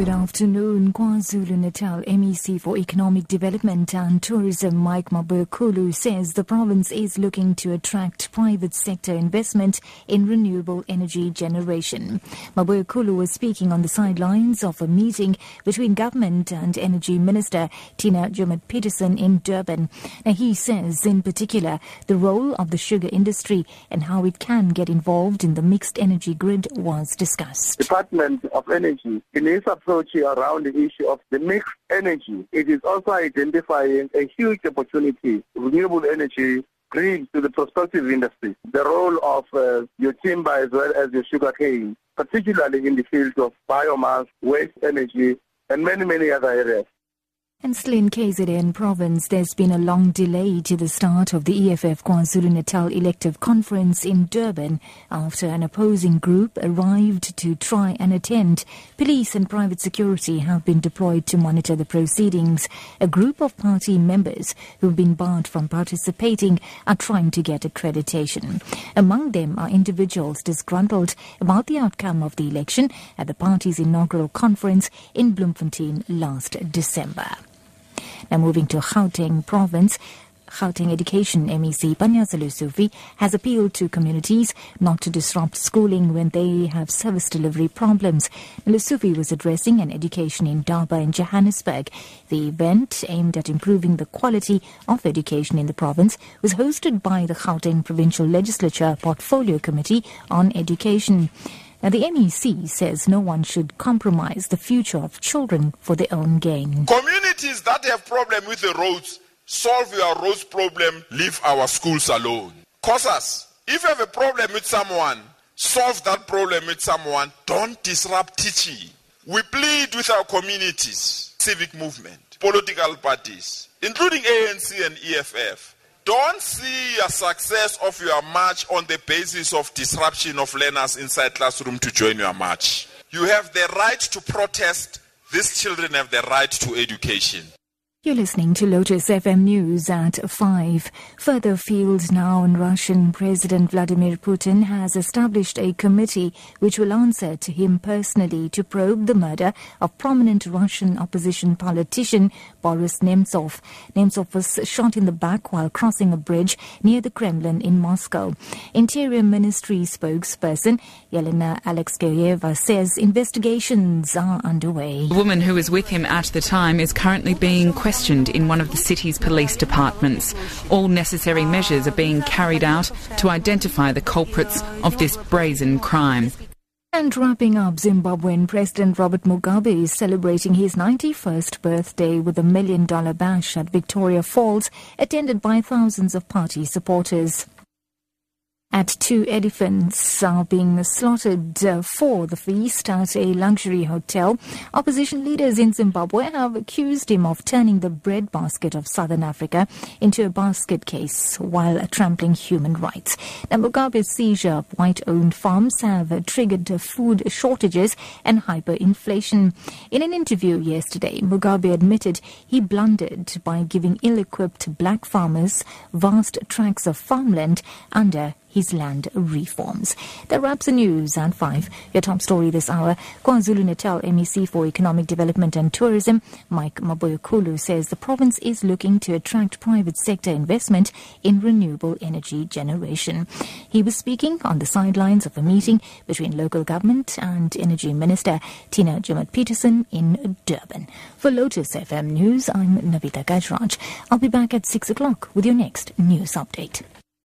Good afternoon. KwaZulu-Natal MEC for Economic Development and Tourism Mike Mabuyakhulu says the province is looking to attract private sector investment in renewable energy generation. Mabuyakhulu was speaking on the sidelines of a meeting between government and energy minister Tina Joemat-Pettersson in Durban. Now, he says in particular the role of the sugar industry and how it can get involved in the mixed energy grid was discussed. Department of Energy in its around the issue of the mixed energy, it is also identifying a huge opportunity, renewable energy brings to the prospective industry. The role of uh, your timber as well as your sugar cane, particularly in the field of biomass, waste energy, and many, many other areas. And still in KZN province, there's been a long delay to the start of the EFF KwaZulu-Natal elective conference in Durban after an opposing group arrived to try and attend. Police and private security have been deployed to monitor the proceedings. A group of party members who've been barred from participating are trying to get accreditation. Among them are individuals disgruntled about the outcome of the election at the party's inaugural conference in Bloemfontein last December. Now moving to Gauteng province. Gauteng Education MEC Panyaza Lesufi has appealed to communities not to disrupt schooling when they have service delivery problems. Lesufi was addressing an education Indaba in Johannesburg. The event, aimed at improving the quality of education in the province, was hosted by the Gauteng Provincial Legislature Portfolio Committee on Education. Now, the MEC says no one should compromise the future of children for their own gain. Communities that have problem with the roads, solve your roads problem, leave our schools alone. COSAS, if you have a problem with someone, solve that problem with someone, don't disrupt teaching. We plead with our communities, civic movement, political parties, including ANC and EFF, don't see a success of your march on the basis of disruption of learners inside classroom to join your march. You have the right to protest. These children have the right to education. You're listening to Lotus FM News at 5. Further afield now, and Russian President Vladimir Putin has established a committee which will answer to him personally to probe the murder of prominent Russian opposition politician Boris Nemtsov. Nemtsov was shot in the back while crossing a bridge near the Kremlin in Moscow. Interior Ministry spokesperson Yelena Alexeyeva says investigations are underway. The woman who was with him at the time is currently being questioned questioned in one of the city's police departments. All necessary measures are being carried out to identify the culprits of this brazen crime. And wrapping up, Zimbabwean President Robert Mugabe is celebrating his 91st birthday with a million dollar bash at Victoria Falls, attended by thousands of party supporters at two elephants are being slaughtered uh, for the feast at a luxury hotel. Opposition leaders in Zimbabwe have accused him of turning the breadbasket of southern Africa into a basket case while trampling human rights. Mugabe's seizure of white-owned farms have triggered food shortages and hyperinflation. In an interview yesterday, Mugabe admitted he blundered by giving ill-equipped black farmers vast tracts of farmland under his land reforms. That wraps the news at 5. Your top story this hour. KwaZulu-Natal MEC for Economic Development and Tourism, Mike Mabuyakhulu, says the province is looking to attract private sector investment in renewable energy generation. He was speaking on the sidelines of a meeting between local government and Energy Minister Tina Joemat-Pettersson in Durban. For Lotus FM News, I'm Navitha Gajraj. I'll be back at 6 o'clock with your next news update.